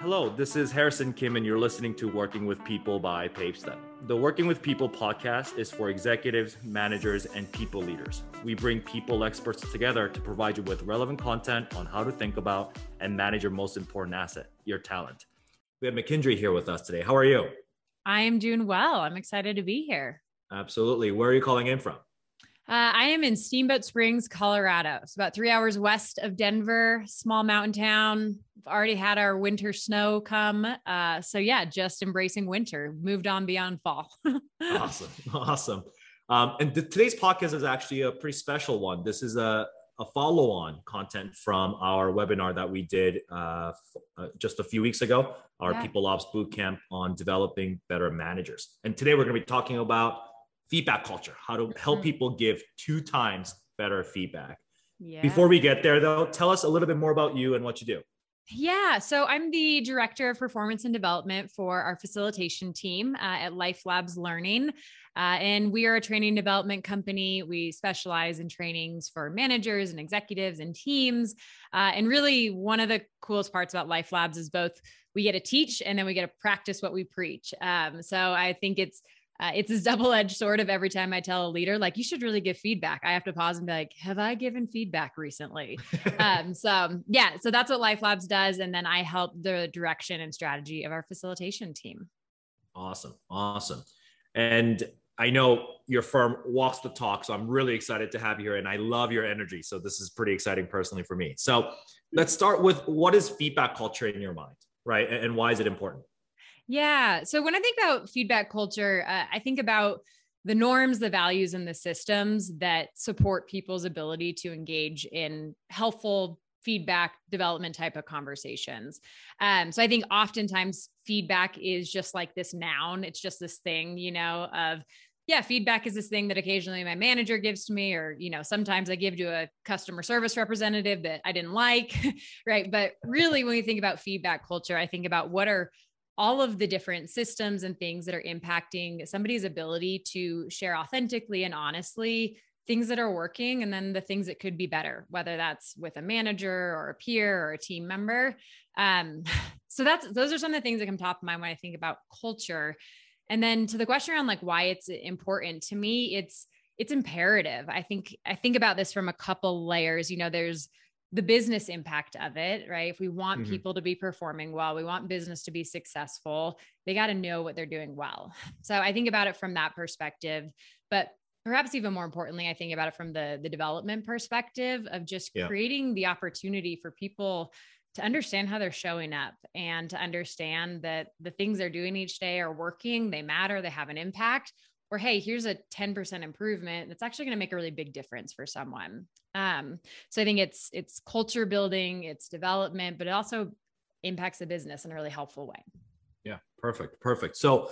Hello, this is Harrison Kim, and you're listening to Working with People by PaveStep. The Working with People podcast is for executives, managers, and people leaders. We bring people experts together to provide you with relevant content on how to think about and manage your most important asset, your talent. We have McKendry here with us today. How are you? I am doing well. I'm excited to be here. Absolutely. Where are you calling in from? Uh, I am in Steamboat Springs, Colorado. It's about three hours west of Denver, small mountain town. We've already had our winter snow come. Uh, so, yeah, just embracing winter, moved on beyond fall. awesome. Awesome. Um, and th- today's podcast is actually a pretty special one. This is a, a follow on content from our webinar that we did uh, f- uh, just a few weeks ago, our yeah. People Ops Bootcamp on developing better managers. And today we're going to be talking about feedback culture, how to help mm-hmm. people give two times better feedback. Yeah. Before we get there, though, tell us a little bit more about you and what you do. Yeah, so I'm the director of performance and development for our facilitation team uh, at Life Labs Learning. Uh, and we are a training development company. We specialize in trainings for managers and executives and teams. Uh, and really, one of the coolest parts about Life Labs is both we get to teach and then we get to practice what we preach. Um, so I think it's uh, it's this double-edged sword of every time I tell a leader, like you should really give feedback. I have to pause and be like, have I given feedback recently? um, so yeah, so that's what Life Labs does, and then I help the direction and strategy of our facilitation team. Awesome, awesome, and I know your firm walks the talk, so I'm really excited to have you here, and I love your energy. So this is pretty exciting personally for me. So let's start with what is feedback culture in your mind, right, and why is it important? Yeah. So when I think about feedback culture, uh, I think about the norms, the values, and the systems that support people's ability to engage in helpful feedback development type of conversations. Um, so I think oftentimes feedback is just like this noun. It's just this thing, you know, of yeah, feedback is this thing that occasionally my manager gives to me, or, you know, sometimes I give to a customer service representative that I didn't like. right. But really, when we think about feedback culture, I think about what are all of the different systems and things that are impacting somebody's ability to share authentically and honestly things that are working and then the things that could be better whether that's with a manager or a peer or a team member. Um, so that's those are some of the things that come top of mind when i think about culture. And then to the question around like why it's important to me it's it's imperative. I think i think about this from a couple layers. You know there's the business impact of it, right? If we want mm-hmm. people to be performing well, we want business to be successful, they got to know what they're doing well. So I think about it from that perspective, but perhaps even more importantly, I think about it from the the development perspective of just yeah. creating the opportunity for people to understand how they're showing up and to understand that the things they're doing each day are working, they matter, they have an impact, or hey here's a 10% improvement that's actually going to make a really big difference for someone. Um, so i think it's it's culture building it's development but it also impacts the business in a really helpful way. Yeah perfect perfect. So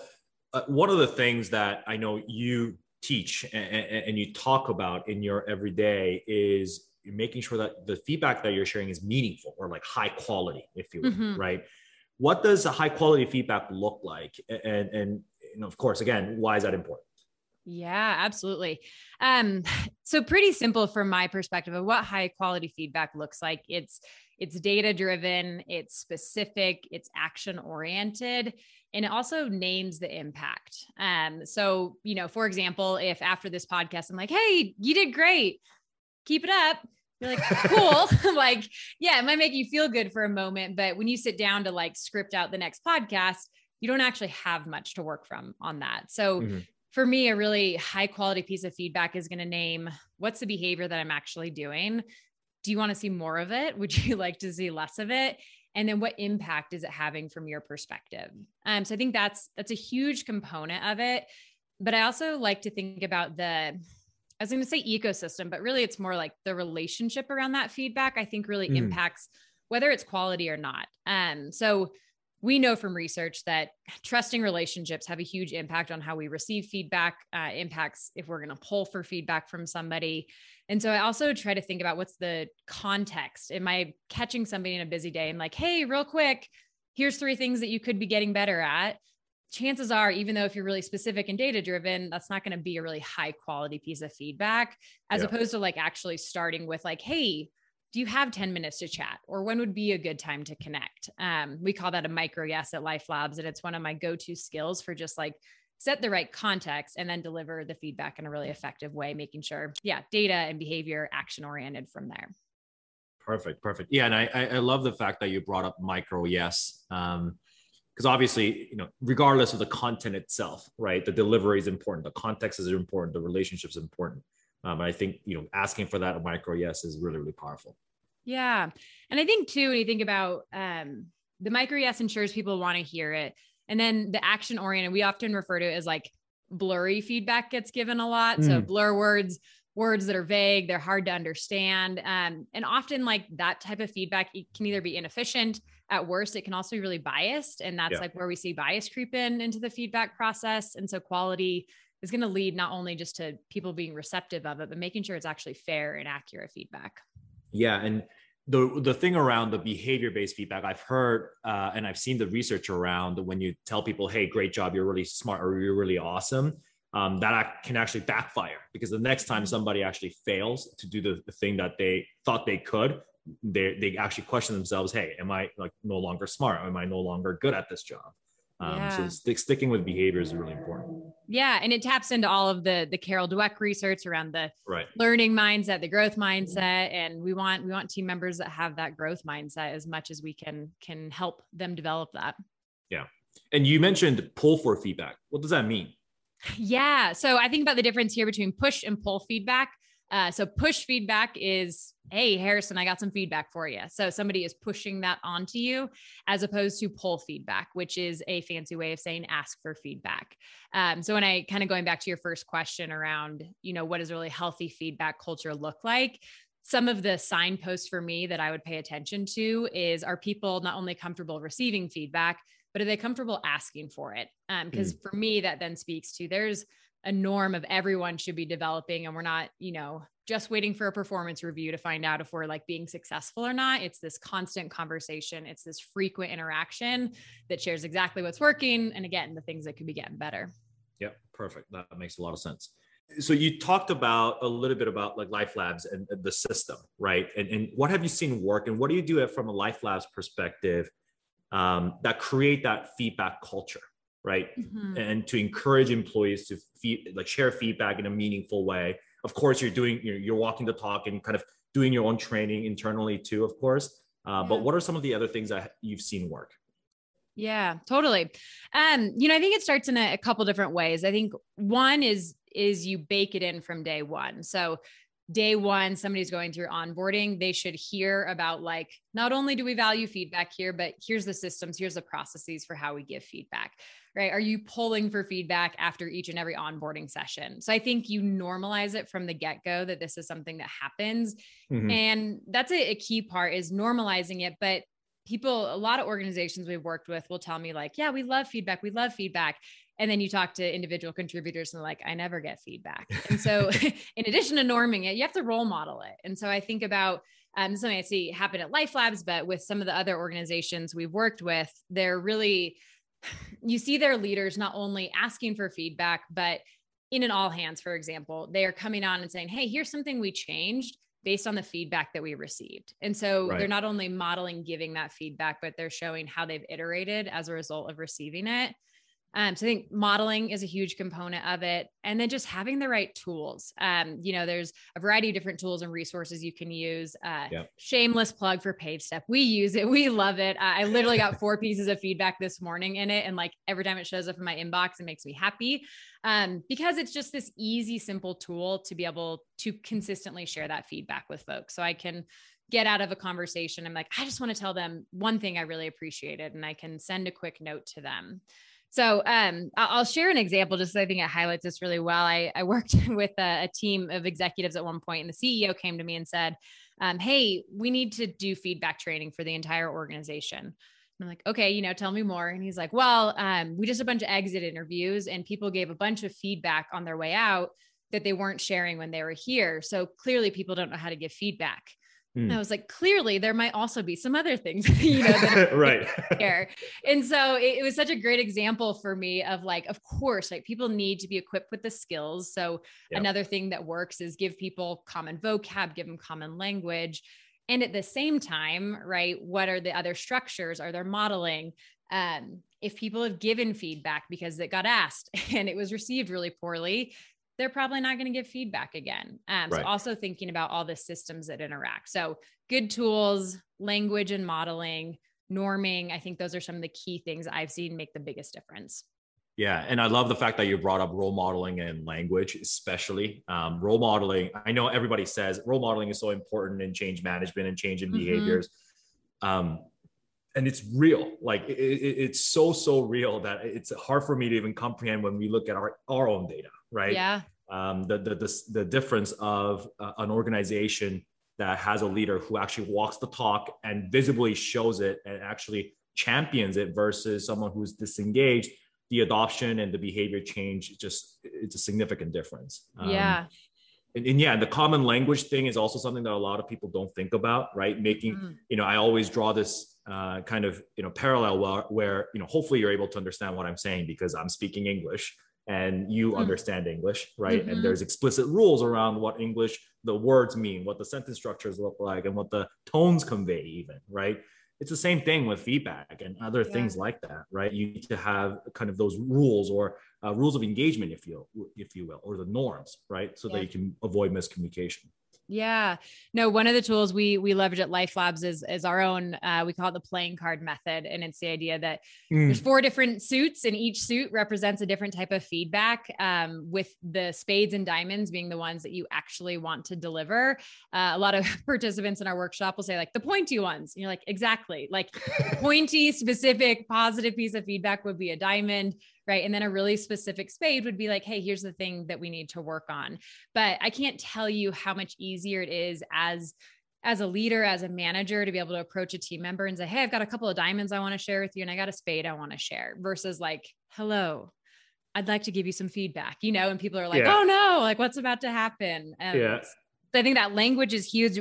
uh, one of the things that i know you teach and, and you talk about in your everyday is making sure that the feedback that you're sharing is meaningful or like high quality if you will mm-hmm. right? What does a high quality feedback look like? And and, and of course again why is that important yeah, absolutely. Um, so pretty simple from my perspective of what high quality feedback looks like. It's it's data driven, it's specific, it's action oriented, and it also names the impact. Um, so you know, for example, if after this podcast I'm like, "Hey, you did great, keep it up," you're like, "Cool," like, yeah, it might make you feel good for a moment, but when you sit down to like script out the next podcast, you don't actually have much to work from on that. So mm-hmm for me, a really high quality piece of feedback is going to name what's the behavior that I'm actually doing. Do you want to see more of it? Would you like to see less of it? And then what impact is it having from your perspective? Um, so I think that's that's a huge component of it. But I also like to think about the I was going to say ecosystem, but really it's more like the relationship around that feedback. I think really mm. impacts whether it's quality or not. Um, so we know from research that trusting relationships have a huge impact on how we receive feedback uh, impacts if we're going to pull for feedback from somebody. And so i also try to think about what's the context. Am i catching somebody in a busy day and like hey real quick here's three things that you could be getting better at. Chances are, even though if you're really specific and data driven, that's not going to be a really high quality piece of feedback, as yeah. opposed to like actually starting with like, hey, do you have 10 minutes to chat or when would be a good time to connect? Um, we call that a micro yes at life labs and it's one of my go-to skills for just like set the right context and then deliver the feedback in a really effective way making sure yeah data and behavior action oriented from there. Perfect perfect. Yeah and i i love the fact that you brought up micro yes um, because obviously you know regardless of the content itself right the delivery is important the context is important the relationship is important um, I think you know asking for that micro yes is really really powerful. Yeah, and I think too when you think about um, the micro yes ensures people want to hear it, and then the action oriented we often refer to it as like blurry feedback gets given a lot. Mm. So blur words words that are vague they're hard to understand um, and often like that type of feedback can either be inefficient at worst it can also be really biased and that's yeah. like where we see bias creep in into the feedback process and so quality is going to lead not only just to people being receptive of it, but making sure it's actually fair and accurate feedback. Yeah. And the, the thing around the behavior based feedback, I've heard uh, and I've seen the research around when you tell people, hey, great job, you're really smart or you're really awesome. Um, that can actually backfire because the next time somebody actually fails to do the, the thing that they thought they could, they, they actually question themselves, hey, am I like no longer smart? Am I no longer good at this job? Um, yeah. So stick, sticking with behavior is really important. Yeah, and it taps into all of the the Carol Dweck research around the right. learning mindset, the growth mindset, and we want we want team members that have that growth mindset as much as we can can help them develop that. Yeah, and you mentioned pull for feedback. What does that mean? Yeah, so I think about the difference here between push and pull feedback. Uh, so push feedback is, hey, Harrison, I got some feedback for you. So somebody is pushing that onto you as opposed to pull feedback, which is a fancy way of saying ask for feedback. Um, so when I kind of going back to your first question around, you know, what does a really healthy feedback culture look like? Some of the signposts for me that I would pay attention to is are people not only comfortable receiving feedback, but are they comfortable asking for it? Because um, mm. for me, that then speaks to there's a norm of everyone should be developing and we're not you know just waiting for a performance review to find out if we're like being successful or not. It's this constant conversation. It's this frequent interaction that shares exactly what's working and again the things that could be getting better. Yep perfect. That makes a lot of sense. So you talked about a little bit about like life labs and the system right? And, and what have you seen work and what do you do it from a life labs perspective um, that create that feedback culture right? Mm-hmm. and to encourage employees to feed like share feedback in a meaningful way. Of course you're doing you're, you're walking the talk and kind of doing your own training internally too of course. Uh, yeah. but what are some of the other things that you've seen work? Yeah totally. Um you know i think it starts in a, a couple different ways. I think one is is you bake it in from day one. So day one somebody's going through onboarding they should hear about like not only do we value feedback here but here's the systems here's the processes for how we give feedback right? Are you pulling for feedback after each and every onboarding session? So i think you normalize it from the get-go that this is something that happens. Mm-hmm. and that's a, a key part is normalizing it. But people a lot of organizations we've worked with will tell me like yeah we love feedback. We love feedback. And then you talk to individual contributors and like i never get feedback. And so in addition to norming it you have to role model it. And so i think about um, something i see happen at life labs but with some of the other organizations we've worked with they're really you see their leaders not only asking for feedback but in an all hands for example they are coming on and saying hey here's something we changed based on the feedback that we received. And so right. they're not only modeling giving that feedback, but they're showing how they've iterated as a result of receiving it. Um, so I think modeling is a huge component of it. And then just having the right tools. Um, you know, there's a variety of different tools and resources you can use. Uh, yep. Shameless plug for PaveStep. We use it. We love it. Uh, I literally got four pieces of feedback this morning in it. And like every time it shows up in my inbox, it makes me happy um, because it's just this easy, simple tool to be able to consistently share that feedback with folks. So I can get out of a conversation. I'm like, I just want to tell them one thing I really appreciated, and I can send a quick note to them. So um, I'll share an example just so I think it highlights this really well. I, I worked with a, a, team of executives at one point, and the CEO came to me and said, um, Hey, we need to do feedback training for the entire organization. I'm like, okay, you know, tell me more. And he's like, well, um, we just a bunch of exit interviews, and people gave a bunch of feedback on their way out that they weren't sharing when they were here. So clearly, people don't know how to give feedback. Mm. I was like, clearly there might also be some other things, you know, right here. And so it, it, was such a great example for me of like, of course, like people need to be equipped with the skills. So yep. another thing that works is give people common vocab, give them common language. And at the same time, right, what are the other structures? Are there modeling? Um, if people have given feedback because it got asked and it was received really poorly, they're probably not going to give feedback again. Um, right. So also thinking about all the systems that interact. So good tools, language and modeling, norming. I think those are some of the key things I've seen make the biggest difference. Yeah, and I love the fact that you brought up role modeling and language, especially um, role modeling. I know everybody says role modeling is so important in change management and change in mm-hmm. behaviors. Um, and it's real like it, it, it's so so real that it's hard for me to even comprehend when we look at our, our own data right? Yeah. Um, the, the, the, the difference of uh, an organization that has a leader who actually walks the talk and visibly shows it and actually champions it versus someone who's disengaged the adoption and the behavior change just it's a significant difference. Um, yeah. and, and, yeah the common language thing is also something that a lot of people don't think about right? Making mm. you know i always draw this uh, kind of you know parallel where, where you know hopefully you're able to understand what i'm saying because i'm speaking english and you mm. understand english right mm-hmm. and there's explicit rules around what english the words mean what the sentence structures look like and what the tones convey even right it's the same thing with feedback and other yeah. things like that right you need to have kind of those rules or uh, rules of engagement if you if you will or the norms right so yeah. that you can avoid miscommunication yeah. No, one of the tools we we leverage at Life Labs is is our own uh, we call it the playing card method and it's the idea that mm. there's four different suits and each suit represents a different type of feedback um, with the spades and diamonds being the ones that you actually want to deliver. Uh, a lot of participants in our workshop will say like the pointy ones. And you're like exactly like pointy specific positive piece of feedback would be a diamond right and then a really specific spade would be like hey here's the thing that we need to work on but i can't tell you how much easier it is as as a leader as a manager to be able to approach a team member and say hey i've got a couple of diamonds i want to share with you and i got a spade i want to share versus like hello i'd like to give you some feedback you know and people are like yeah. oh no like what's about to happen um, yeah I think that language is huge.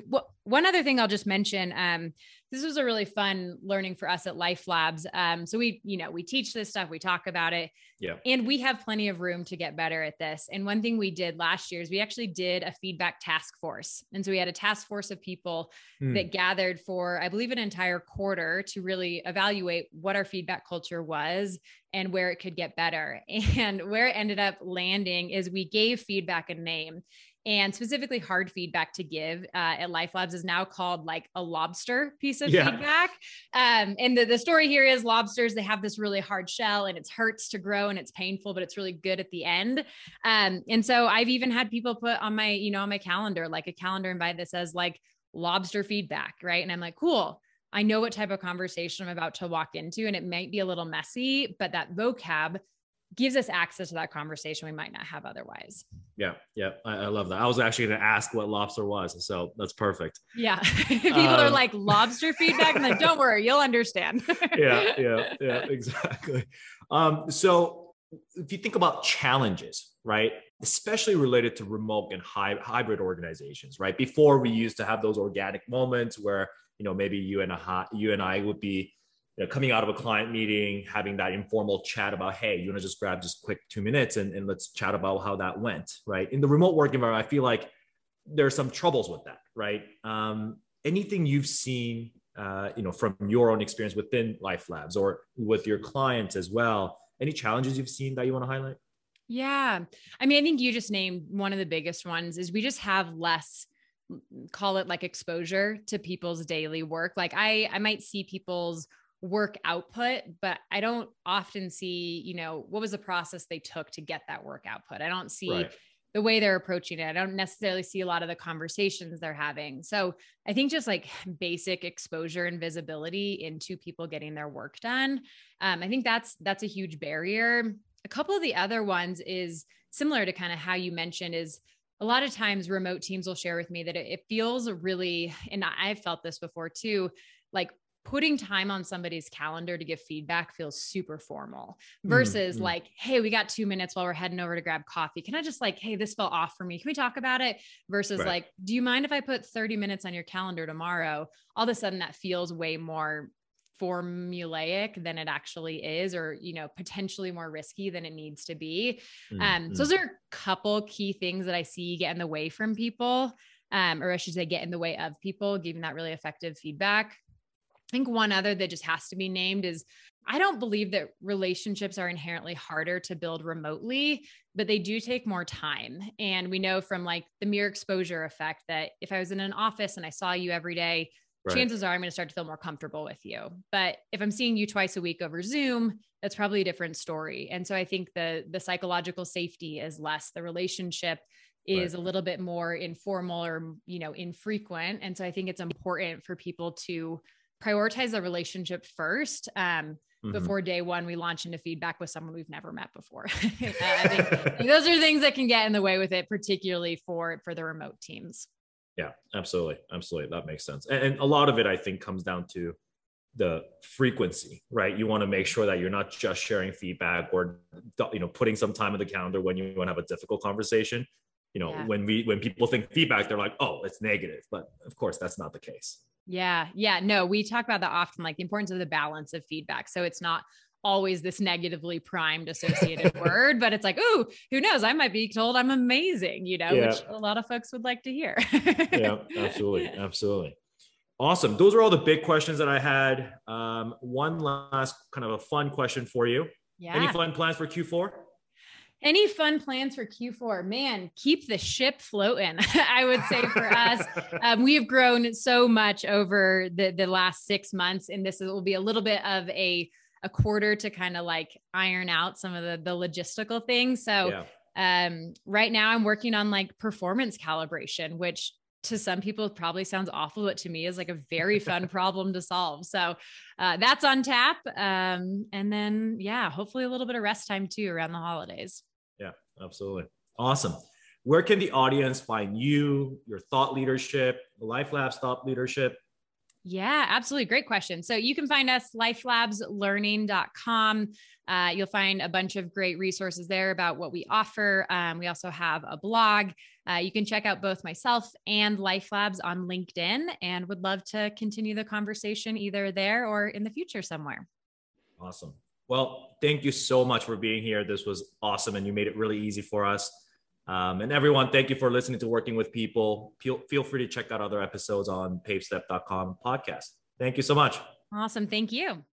One other thing I'll just mention, um, this was a really fun learning for us at Life Labs. Um, so we, you know, we teach this stuff, we talk about it, yeah, and we have plenty of room to get better at this. And one thing we did last year is we actually did a feedback task force, and so we had a task force of people mm. that gathered for, I believe, an entire quarter to really evaluate what our feedback culture was and where it could get better. And where it ended up landing is we gave feedback a name and specifically hard feedback to give uh, at Life Labs is now called like a lobster piece of yeah. feedback. Um, and the, the story here is lobsters, they have this really hard shell and it hurts to grow and it's painful, but it's really good at the end. Um, and so I've even had people put on my, you know, on my calendar, like a calendar invite that says like lobster feedback, right? And I'm like, cool. I know what type of conversation I'm about to walk into, and it might be a little messy, but that vocab gives us access to that conversation we might not have otherwise. Yeah, yeah, I, I love that. I was actually going to ask what lobster was, so that's perfect. Yeah, people um, are like lobster feedback, and like, don't worry, you'll understand. yeah, yeah, yeah, exactly. Um, so if you think about challenges, right, especially related to remote and hy- hybrid organizations, right? Before we used to have those organic moments where you know maybe you and a you and I would be you know, coming out of a client meeting, having that informal chat about, hey, you want to just grab just quick two minutes and, and let's chat about how that went, right? In the remote work environment, I feel like there are some troubles with that, right? Um, anything you've seen, uh, you know, from your own experience within Life Labs or with your clients as well, any challenges you've seen that you want to highlight? Yeah. I mean, I think you just named one of the biggest ones is we just have less call it like exposure to people's daily work. Like I I might see people's work output but i don't often see you know what was the process they took to get that work output? I don't see right. the way they're approaching it. I don't necessarily see a lot of the conversations they're having. So i think just like basic exposure and visibility into people getting their work done um, i think that's that's a huge barrier. A couple of the other ones is similar to kind of how you mentioned is a lot of times remote teams will share with me that it, it feels really and i've felt this before too like putting time on somebody's calendar to give feedback feels super formal versus mm-hmm. like, hey, we got two minutes while we're heading over to grab coffee. Can I just like, hey, this felt off for me. Can we talk about it? Versus right. like, do you mind if I put 30 minutes on your calendar tomorrow? All of a sudden that feels way more formulaic than it actually is or you know potentially more risky than it needs to be mm-hmm. um so those are a couple key things that i see get in the way from people um or i should say get in the way of people giving that really effective feedback I think one other that just has to be named is I don't believe that relationships are inherently harder to build remotely, but they do take more time. And we know from like the mere exposure effect that if I was in an office and I saw you every day, right. chances are I'm going to start to feel more comfortable with you. But if I'm seeing you twice a week over Zoom, that's probably a different story. And so I think the the psychological safety is less. The relationship is right. a little bit more informal or you know infrequent and so i think it's important for people to prioritize the relationship first um, mm-hmm. before day one we launch into feedback with someone we've never met before. Think, those are things that can get in the way with it particularly for for the remote teams. Yeah absolutely absolutely. That makes sense. And, and a lot of it i think comes down to the frequency right? You want to make sure that you're not just sharing feedback or you know putting some time in the calendar when you want to have a difficult conversation. You know yeah. when we when people think feedback they're like oh it's negative. But of course that's not the case yeah. Yeah. No, we talk about that often, like the importance of the balance of feedback. So it's not always this negatively primed associated word, but it's like, oh, who knows? I might be told I'm amazing, you know, yeah. which a lot of folks would like to hear. yeah, absolutely. Absolutely. Awesome. Those are all the big questions that I had. Um, one last kind of a fun question for you. Yeah. Any fun plans for Q4? Any fun plans for Q4? Man, keep the ship floating. I would say for us, um, we have grown so much over the the last six months, and this will be a little bit of a a quarter to kind of like iron out some of the the logistical things. So. Yeah. Um, right now I'm working on like performance calibration, which to some people probably sounds awful, but to me is like a very fun problem to solve. So uh, that's on tap. Um, and then, yeah, hopefully a little bit of rest time too around the holidays. Absolutely. Awesome. Where can the audience find you, your thought leadership, Life Labs thought leadership? Yeah, absolutely. Great question. So you can find us lifelabslearning.com. Uh, you'll find a bunch of great resources there about what we offer. Um, we also have a blog. Uh, you can check out both myself and Life Labs on LinkedIn and would love to continue the conversation either there or in the future somewhere. Awesome. Well, thank you so much for being here. This was awesome, and you made it really easy for us. Um, and everyone, thank you for listening to Working with People. Feel, feel free to check out other episodes on pavestep.com podcast. Thank you so much. Awesome. Thank you.